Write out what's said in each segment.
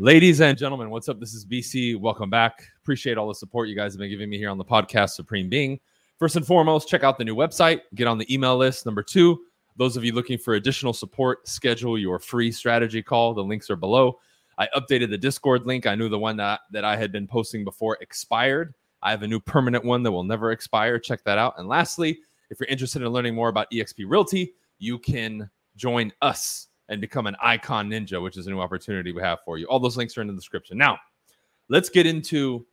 Ladies and gentlemen, what's up? This is BC. Welcome back. Appreciate all the support you guys have been giving me here on the podcast, Supreme Being. First and foremost, check out the new website, get on the email list. Number two, those of you looking for additional support, schedule your free strategy call. The links are below. I updated the Discord link. I knew the one that, that I had been posting before expired. I have a new permanent one that will never expire. Check that out. And lastly, if you're interested in learning more about eXp Realty, you can join us and become an icon ninja, which is a new opportunity we have for you. All those links are in the description. Now, let's get into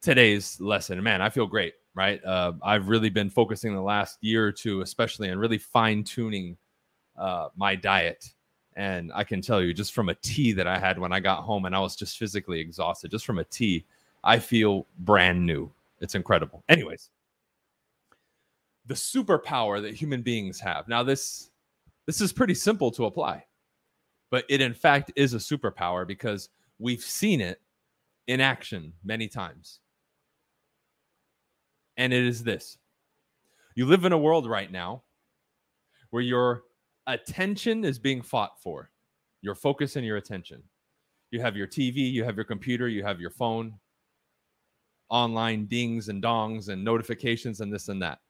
today's lesson. Man, I feel great, right? Uh, I've really been focusing the last year or two, especially, on really fine tuning uh, my diet. And I can tell you, just from a tea that I had when I got home and I was just physically exhausted, just from a tea, I feel brand new. It's incredible. Anyways, the superpower that human beings have. Now, this this is pretty simple to apply, but it in fact is a superpower because we've seen it in action many times. And it is this you live in a world right now where your attention is being fought for, your focus and your attention. You have your TV, you have your computer, you have your phone, online dings and dongs and notifications and this and that.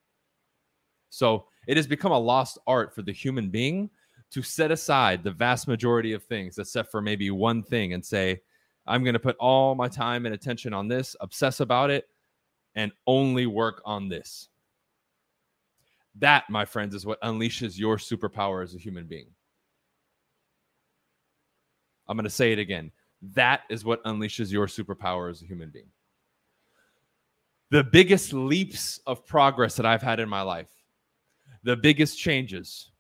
So it has become a lost art for the human being to set aside the vast majority of things, except for maybe one thing, and say, I'm going to put all my time and attention on this, obsess about it, and only work on this. That, my friends, is what unleashes your superpower as a human being. I'm going to say it again. That is what unleashes your superpower as a human being. The biggest leaps of progress that I've had in my life the biggest changes,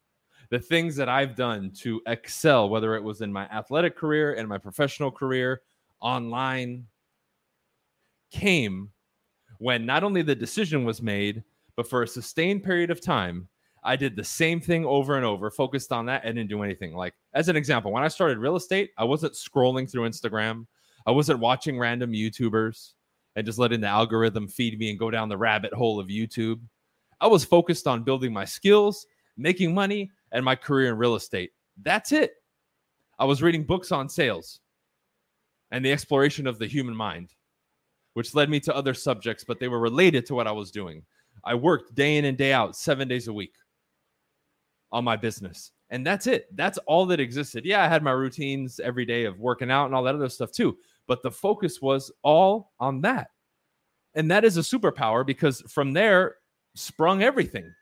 the things that I've done to excel, whether it was in my athletic career and my professional career, online, came when not only the decision was made, but for a sustained period of time, I did the same thing over and over, focused on that, and didn't do anything. Like, as an example, when I started real estate, I wasn't scrolling through Instagram, I wasn't watching random YouTubers and just letting the algorithm feed me and go down the rabbit hole of YouTube. I was focused on building my skills, making money, and my career in real estate. That's it. I was reading books on sales and the exploration of the human mind, which led me to other subjects, but they were related to what I was doing. I worked day in and day out, seven days a week on my business. And that's it. That's all that existed. Yeah, I had my routines every day of working out and all that other stuff too. But the focus was all on that. And that is a superpower because from there, sprung everything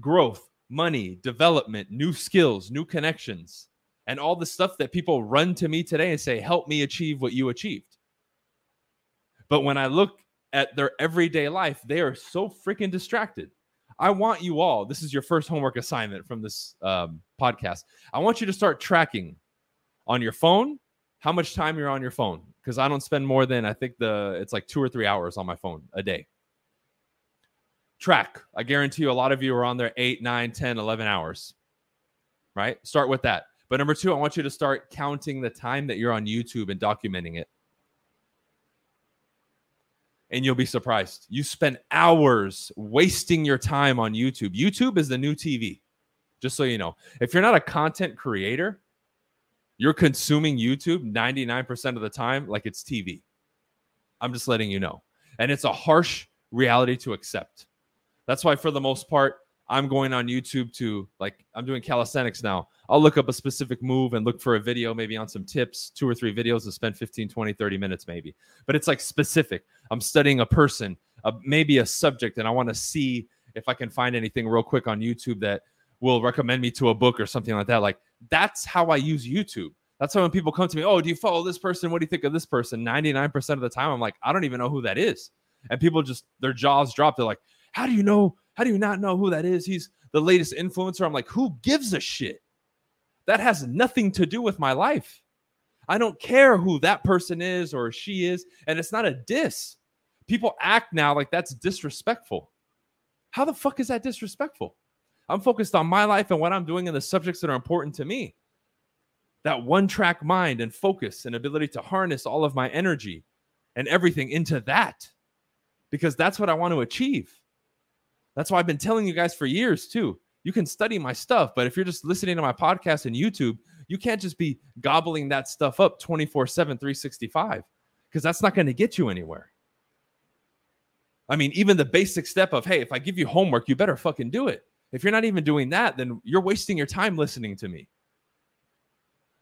growth, money, development, new skills, new connections, and all the stuff that people run to me today and say, Help me achieve what you achieved. But when I look at their everyday life, they are so freaking distracted. I want you all, this is your first homework assignment from this um, podcast. I want you to start tracking on your phone how much time you're on your phone because I don't spend more than I think the it's like two or three hours on my phone a day track. I guarantee you a lot of you are on there 8, 9, 10, 11 hours. Right? Start with that. But number 2, I want you to start counting the time that you're on YouTube and documenting it. And you'll be surprised. You spend hours wasting your time on YouTube. YouTube is the new TV. Just so you know. If you're not a content creator, you're consuming YouTube 99% of the time like it's TV. I'm just letting you know. And it's a harsh reality to accept. That's why, for the most part, I'm going on YouTube to like, I'm doing calisthenics now. I'll look up a specific move and look for a video, maybe on some tips, two or three videos and spend 15, 20, 30 minutes, maybe. But it's like specific. I'm studying a person, uh, maybe a subject, and I want to see if I can find anything real quick on YouTube that will recommend me to a book or something like that. Like, that's how I use YouTube. That's how when people come to me, oh, do you follow this person? What do you think of this person? 99% of the time, I'm like, I don't even know who that is. And people just, their jaws drop. They're like, how do you know? How do you not know who that is? He's the latest influencer. I'm like, who gives a shit? That has nothing to do with my life. I don't care who that person is or she is. And it's not a diss. People act now like that's disrespectful. How the fuck is that disrespectful? I'm focused on my life and what I'm doing and the subjects that are important to me. That one track mind and focus and ability to harness all of my energy and everything into that because that's what I want to achieve. That's why I've been telling you guys for years too. You can study my stuff, but if you're just listening to my podcast and YouTube, You can't just be gobbling that stuff up 24 7, 365, because that's not going to get you anywhere. I mean, even the basic step of, hey, if I give you homework, you better fucking do it. If you're not even doing that, then you're wasting your time listening to me.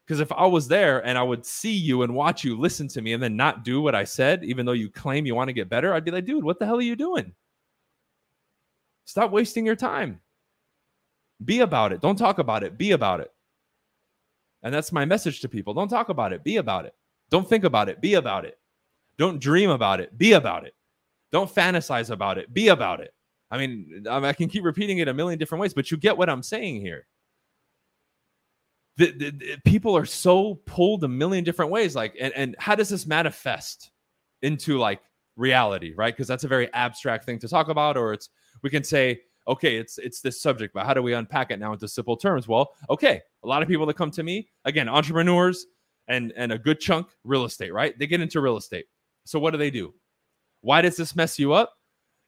Because if I was there and I would see you and watch you listen to me and then not do what I said, even though you claim you want to get better, I'd be like, dude, what the hell are you doing? Stop wasting your time. Be about it. Don't talk about it. Be about it. And that's my message to people. Don't talk about it. Be about it. Don't think about it. Be about it. Don't dream about it. Be about it. Don't fantasize about it. Be about it. I mean, I can keep repeating it a million different ways, but you get what I'm saying here. The, the, the, people are so pulled a million different ways. Like, and, and how does this manifest into like reality, right? Because that's a very abstract thing to talk about, or it's we can say, okay, it's it's this subject, but how do we unpack it now into simple terms? Well, okay, a lot of people that come to me, again, entrepreneurs and and a good chunk real estate, right? They get into real estate. So what do they do? Why does this mess you up?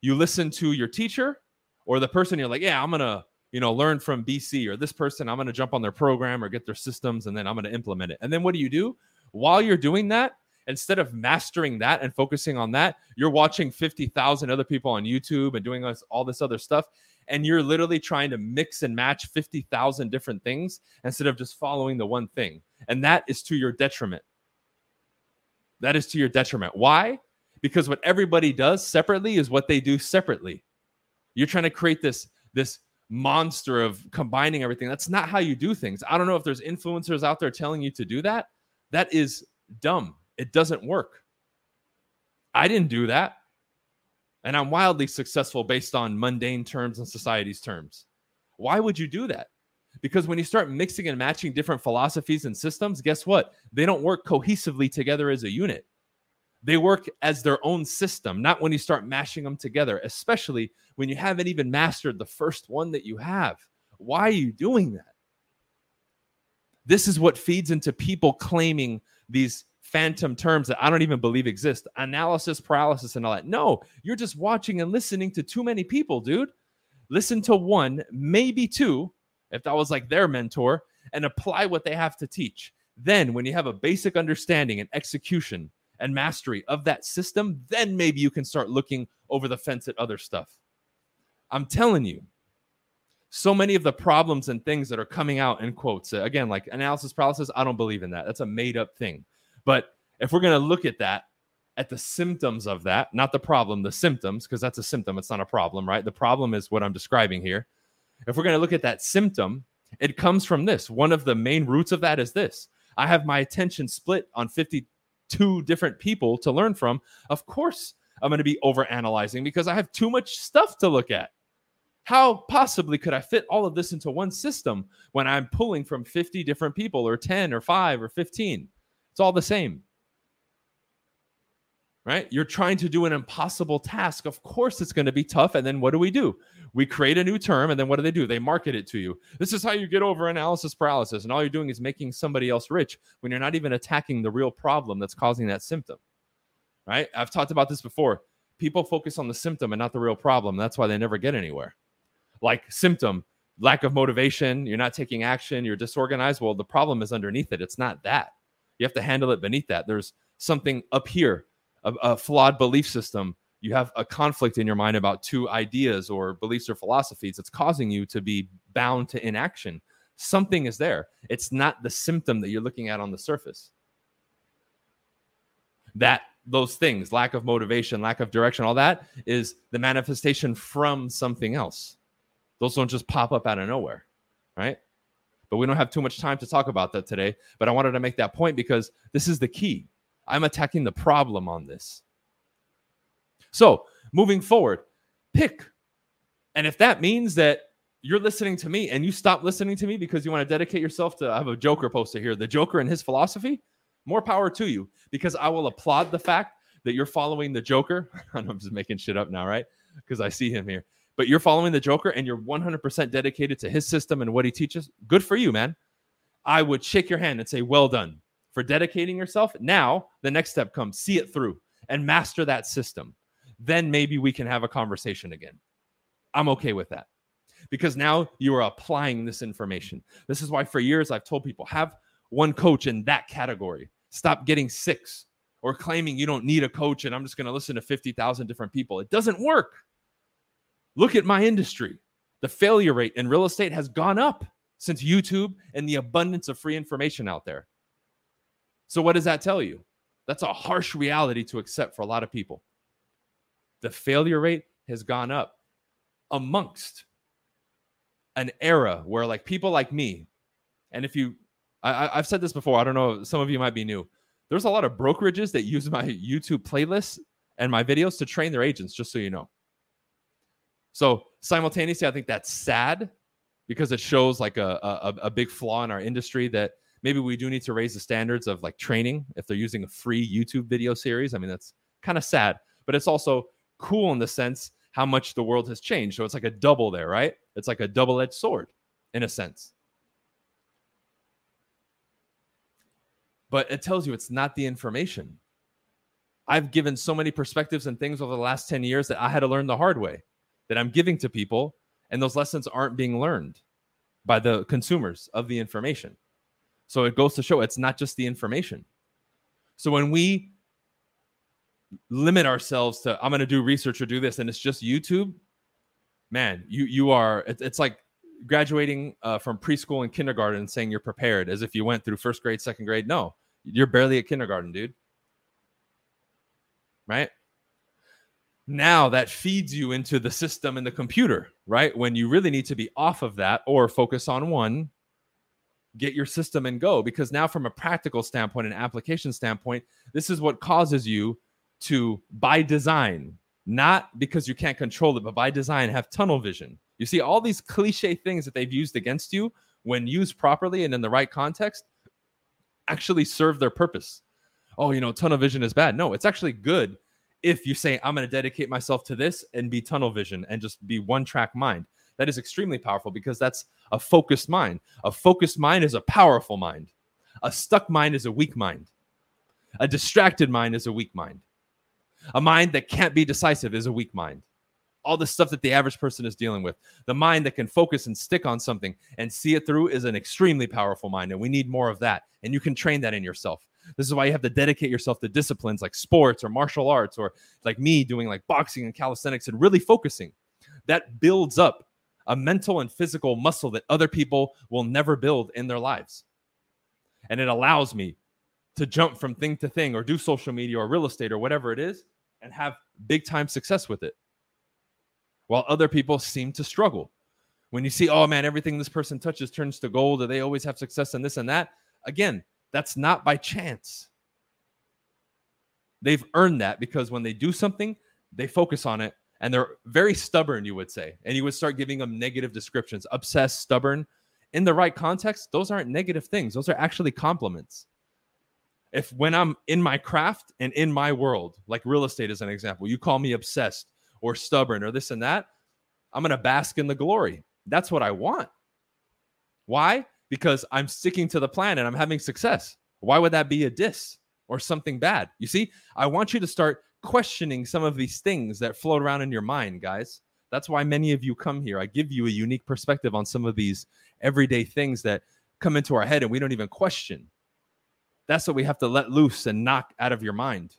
you listen to your teacher or the person you're like, yeah, I'm gonna, you know, learn from BC or this person, I'm gonna jump on their program or get their systems and then I'm gonna implement it. And then what do you do? While you're doing that, instead of mastering that and focusing on that, you're watching 50,000 other people on YouTube and doing all this other stuff. And you're literally trying to mix and match 50,000 different things instead of just following the one thing. And that is to your detriment. That is to your detriment. Why? because what everybody does separately is what they do separately. You're trying to create this this monster of combining everything. That's not how you do things. I don't know if there's influencers out there telling you to do that. That is dumb. It doesn't work. I didn't do that. And I'm wildly successful based on mundane terms and society's terms. Why would you do that? Because when you start mixing and matching different philosophies and systems, guess what? They don't work cohesively together as a unit. They work as their own system, not when you start mashing them together, especially when you haven't even mastered the first one that you have. Why are you doing that? This is what feeds into people claiming these phantom terms that I don't even believe exist analysis paralysis and all that. No, you're just watching and listening to too many people, dude. Listen to one, maybe two, if that was like their mentor, and apply what they have to teach. Then, when you have a basic understanding and execution, and mastery of that system, then maybe you can start looking over the fence at other stuff. I'm telling you, so many of the problems and things that are coming out in quotes, uh, again, like analysis paralysis, I don't believe in that. That's a made up thing. But if we're going to look at that, at the symptoms of that, not the problem, the symptoms, because that's a symptom, it's not a problem, right? The problem is what I'm describing here. If we're going to look at that symptom, it comes from this. One of the main roots of that is this I have my attention split on 52 different people to learn from, of course I'm going to be over analyzing because I have too much stuff to look at. How possibly could I fit all of this into one system when I'm pulling from 50 different people or 10 or 5 or 15? It's all the same right? You're trying to do an impossible task. Of course, it's going to be tough. And then what do we do? We create a new term, and then what do they do? They market it to you. This is how you get over analysis paralysis. And all you're doing is making somebody else rich when you're not even attacking the real problem that's causing that symptom, right? I've talked about this before. People focus on the symptom and not the real problem. That's why they never get anywhere. Like symptom, lack of motivation, you're not taking action, you're disorganized. Well, the problem is underneath it. It's not that. You have to handle it beneath that. There's something up here a, a flawed belief system. You have a conflict in your mind about two ideas or beliefs or philosophies that's causing you to be bound to inaction. Something is there. It's not the symptom that you're looking at on the surface. That those things lack of motivation lack of direction all that is the manifestation from something else. Those don't just pop up out of nowhere right but we don't have too much time to talk about that today but i wanted to make that point because this is the key I'm attacking the problem on this. So, moving forward, pick. And if that means that you're listening to me and you stop listening to me because you want to dedicate yourself to, I have a Joker poster here, the Joker and his philosophy, more power to you because I will applaud the fact that you're following the Joker. I'm just making shit up now, right? Because I see him here. But you're following the Joker and you're 100% dedicated to his system and what he teaches. Good for you, man. I would shake your hand and say, well done for dedicating yourself. Now, the next step comes see it through and master that system. Then maybe we can have a conversation again. I'm okay with that because now you are applying this information. This is why for years I've told people have one coach in that category. Stop getting six or claiming you don't need a coach and I'm just going to listen to 50,000 different people. It doesn't work. Look at my industry. The failure rate in real estate has gone up since YouTube and the abundance of free information out there. So, what does that tell you? That's a harsh reality to accept for a lot of people. The failure rate has gone up amongst an era where, like, people like me, and if you, I, I've said this before, I don't know, some of you might be new. There's a lot of brokerages that use my YouTube playlists and my videos to train their agents, just so you know. So, simultaneously, I think that's sad because it shows like a, a, a big flaw in our industry that maybe we do need to raise the standards of like training if they're using a free YouTube video series. I mean, that's kind of sad, but it's also cool in the sense how much the world has changed. So it's like a double there, right? It's like a double edged sword in a sense. But it tells you it's not the information. I've given so many perspectives and things over the last 10 years that I had to learn the hard way that I'm giving to people and those lessons aren't being learned by the consumers of the information. So it goes to show it's not just the information. So when we limit ourselves to I'm going to do research or do this and it's just YouTube, man, you you are it, it's like graduating uh, from preschool and kindergarten and saying you're prepared as if you went through first grade, second grade. No, you're barely at kindergarten, dude. Right? Now that feeds you into the system and the computer, right? When you really need to be off of that or focus on one, get your system and go. Because now, from a practical standpoint, an application standpoint, this is what causes you to, by design, not because you can't control it, but by design, have tunnel vision. You see, all these cliche things that they've used against you, when used properly and in the right context, actually serve their purpose. Oh, you know, tunnel vision is bad. No, it's actually good if you say i'm going to dedicate myself to this and be tunnel vision and just be one track mind that is extremely powerful because that's a focused mind. A focused mind is a powerful mind. A stuck mind is a weak mind. A distracted mind is a weak mind. A mind that can't be decisive is a weak mind. All the stuff that the average person is dealing with. The mind that can focus and stick on something and see it through is an extremely powerful mind and we need more of that and you can train that in yourself this is why you have to dedicate yourself to disciplines like sports or martial arts or like me doing like boxing and calisthenics and really focusing. That builds up a mental and physical muscle that other people will never build in their lives. And it allows me to jump from thing to thing or do social media or real estate or whatever it is and have big time success with it. While other people seem to struggle. When you see, oh man, everything this person touches turns to gold, or they always have success in this and that, again, that's not by chance. They've earned that because when they do something, they focus on it and they're very stubborn, you would say. And you would start giving them negative descriptions obsessed, stubborn. In the right context, those aren't negative things, those are actually compliments. If when I'm in my craft and in my world, like real estate as an example, you call me obsessed or stubborn or this and that, I'm going to bask in the glory. That's what I want. Why? Because I'm sticking to the plan and I'm having success. Why would that be a diss or something bad? You see, I want you to start questioning some of these things that float around in your mind, guys. That's why many of you come here. I give you a unique perspective on some of these everyday things that come into our head and we don't even question. That's what we have to let loose and knock out of your mind.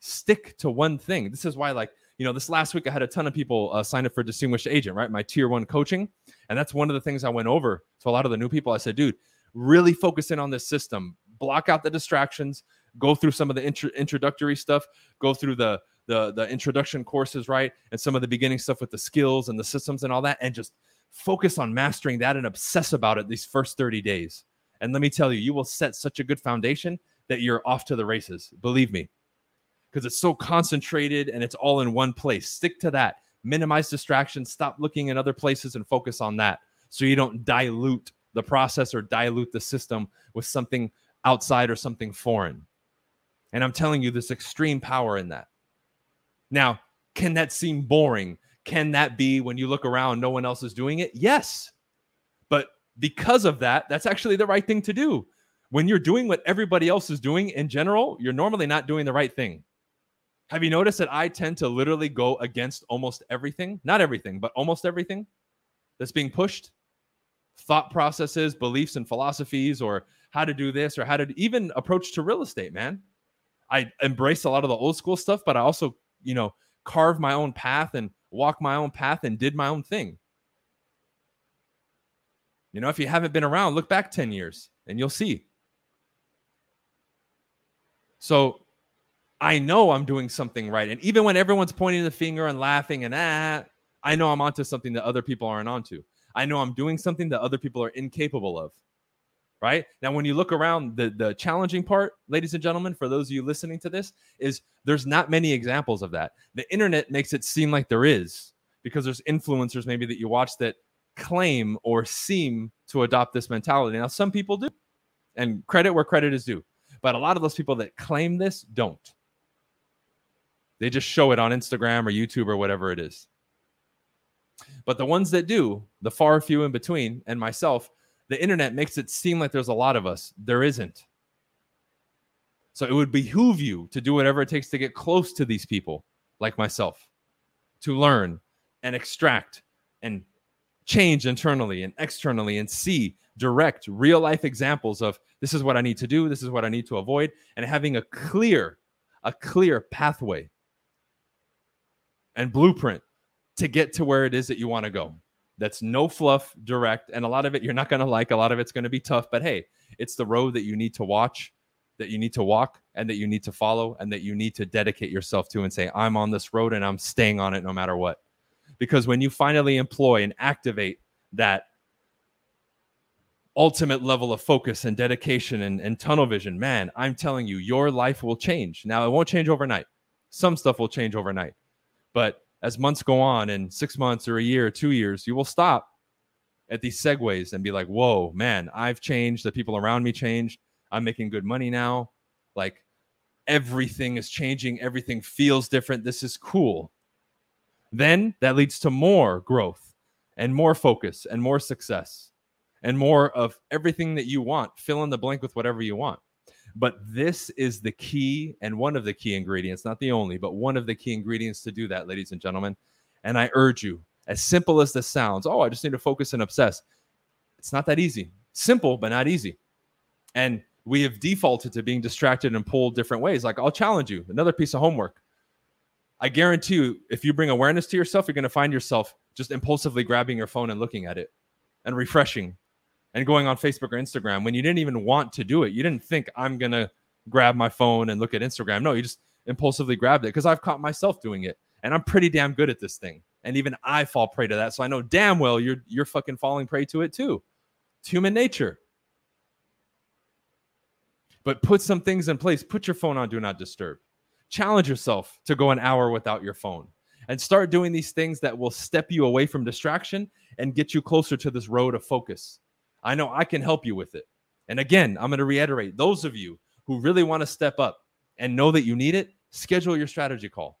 Stick to one thing. This is why, like, you know, this last week I had a ton of people uh, sign up for distinguished agent, right? My tier one coaching. And that's one of the things I went over to a lot of the new people. I said, dude, really focus in on this system, block out the distractions, go through some of the intro- introductory stuff, go through the, the, the introduction courses, right? And some of the beginning stuff with the skills and the systems and all that, and just focus on mastering that and obsess about it these first 30 days. And let me tell you, you will set such a good foundation that you're off to the races. Believe me because it's so concentrated and it's all in one place. Stick to that. Minimize distractions. Stop looking in other places and focus on that so you don't dilute the process or dilute the system with something outside or something foreign. And I'm telling you, there's extreme power in that. Now, can that seem boring? Can that be when you look around, no one else is doing it? Yes. But because of that, that's actually the right thing to do. When you're doing what everybody else is doing in general, you're normally not doing the right thing. Have you noticed that I tend to literally go against almost everything? Not everything, but almost everything that's being pushed? Thought processes, beliefs, and philosophies, or how to do this or how to even approach to real estate, man. I embrace a lot of the old school stuff, but I also, you know, carve my own path and walk my own path and did my own thing. You know, if you haven't been around, look back 10 years and you'll see. So I know I'm doing something right. And even when everyone's pointing the finger and laughing and ah, I know I'm onto something that other people aren't onto. I know I'm doing something that other people are incapable of. Right now, when you look around, the the challenging part, ladies and gentlemen, for those of you listening to this, is there's not many examples of that. The internet makes it seem like there is because there's influencers maybe that you watch that claim or seem to adopt this mentality. Now, some people do, and credit where credit is due, but a lot of those people that claim this don't. They just show it on Instagram or YouTube or whatever it is. But the ones that do, the far few in between, and myself, the internet makes it seem like there's a lot of us. There isn't. So it would behoove you to do whatever it takes to get close to these people like myself, to learn and extract and change internally and externally and see direct real life examples of this is what I need to do, this is what I need to avoid, and having a clear, a clear pathway and blueprint to get to where it is that you want to go. That's no fluff, direct, and a lot of it you're not going to like. A lot of it's going to be tough, but hey, it's the road that you need to watch, that you need to walk, and that you need to follow, and that you need to dedicate yourself to and say, I'm on this road and I'm staying on it no matter what. Because when you finally employ and activate that ultimate level of focus and dedication and, and tunnel vision, man, I'm telling you, your life will change. Now, it won't change overnight. Some stuff will change overnight, but as months go on and six months or a year or two years, you will stop at these segues and be like, whoa, man, I've changed. The people around me changed. I'm making good money now. Like everything is changing. Everything feels different. This is cool. Then that leads to more growth and more focus and more success and more of everything that you want. Fill in the blank with whatever you want. But this is the key and one of the key ingredients, not the only, but one of the key ingredients to do that, ladies and gentlemen. And I urge you, as simple as this sounds, oh, I just need to focus and obsess. It's not that easy. Simple, but not easy. And we have defaulted to being distracted and pulled different ways. Like, I'll challenge you another piece of homework. I guarantee you, if you bring awareness to yourself, you're going to find yourself just impulsively grabbing your phone and looking at it and refreshing and going on Facebook or Instagram when you didn't even want to do it. You didn't think I'm going to grab my phone and look at Instagram. No, you just impulsively grabbed it because I've caught myself doing it and I'm pretty damn good at this thing. And even I fall prey to that. So I know damn well you're you're fucking falling prey to it too. It's human nature. But put some things in place. Put your phone on do not disturb. Challenge yourself to go an hour without your phone and start doing these things that will step you away from distraction and get you closer to this road of focus I know I can help you with it. And again, I'm going to reiterate those of you who really want to step up and know that you need it, schedule your strategy call.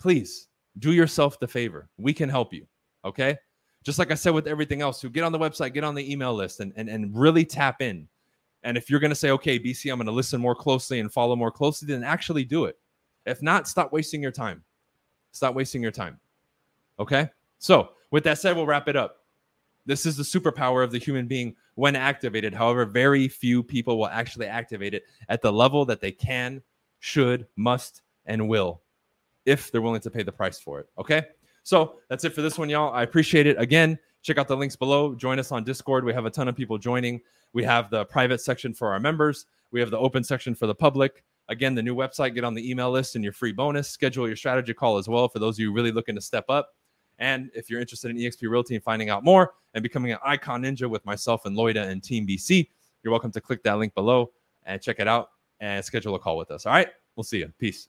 Please do yourself the favor. We can help you. Okay. Just like I said with everything else, so get on the website, get on the email list, and, and, and really tap in. And if you're going to say, okay, BC, I'm going to listen more closely and follow more closely, then actually do it. If not, stop wasting your time. Stop wasting your time. Okay. So, with that said, we'll wrap it up. This is the superpower of the human being when activated. However, very few people will actually activate it at the level that they can, should, must, and will if they're willing to pay the price for it. Okay. So that's it for this one, y'all. I appreciate it. Again, check out the links below. Join us on Discord. We have a ton of people joining. We have the private section for our members, we have the open section for the public. Again, the new website, get on the email list and your free bonus. Schedule your strategy call as well for those of you really looking to step up. And if you're interested in eXp Realty and finding out more and becoming an icon ninja with myself and Loida and Team BC, you're welcome to click that link below and check it out and schedule a call with us. All right. We'll see you. Peace.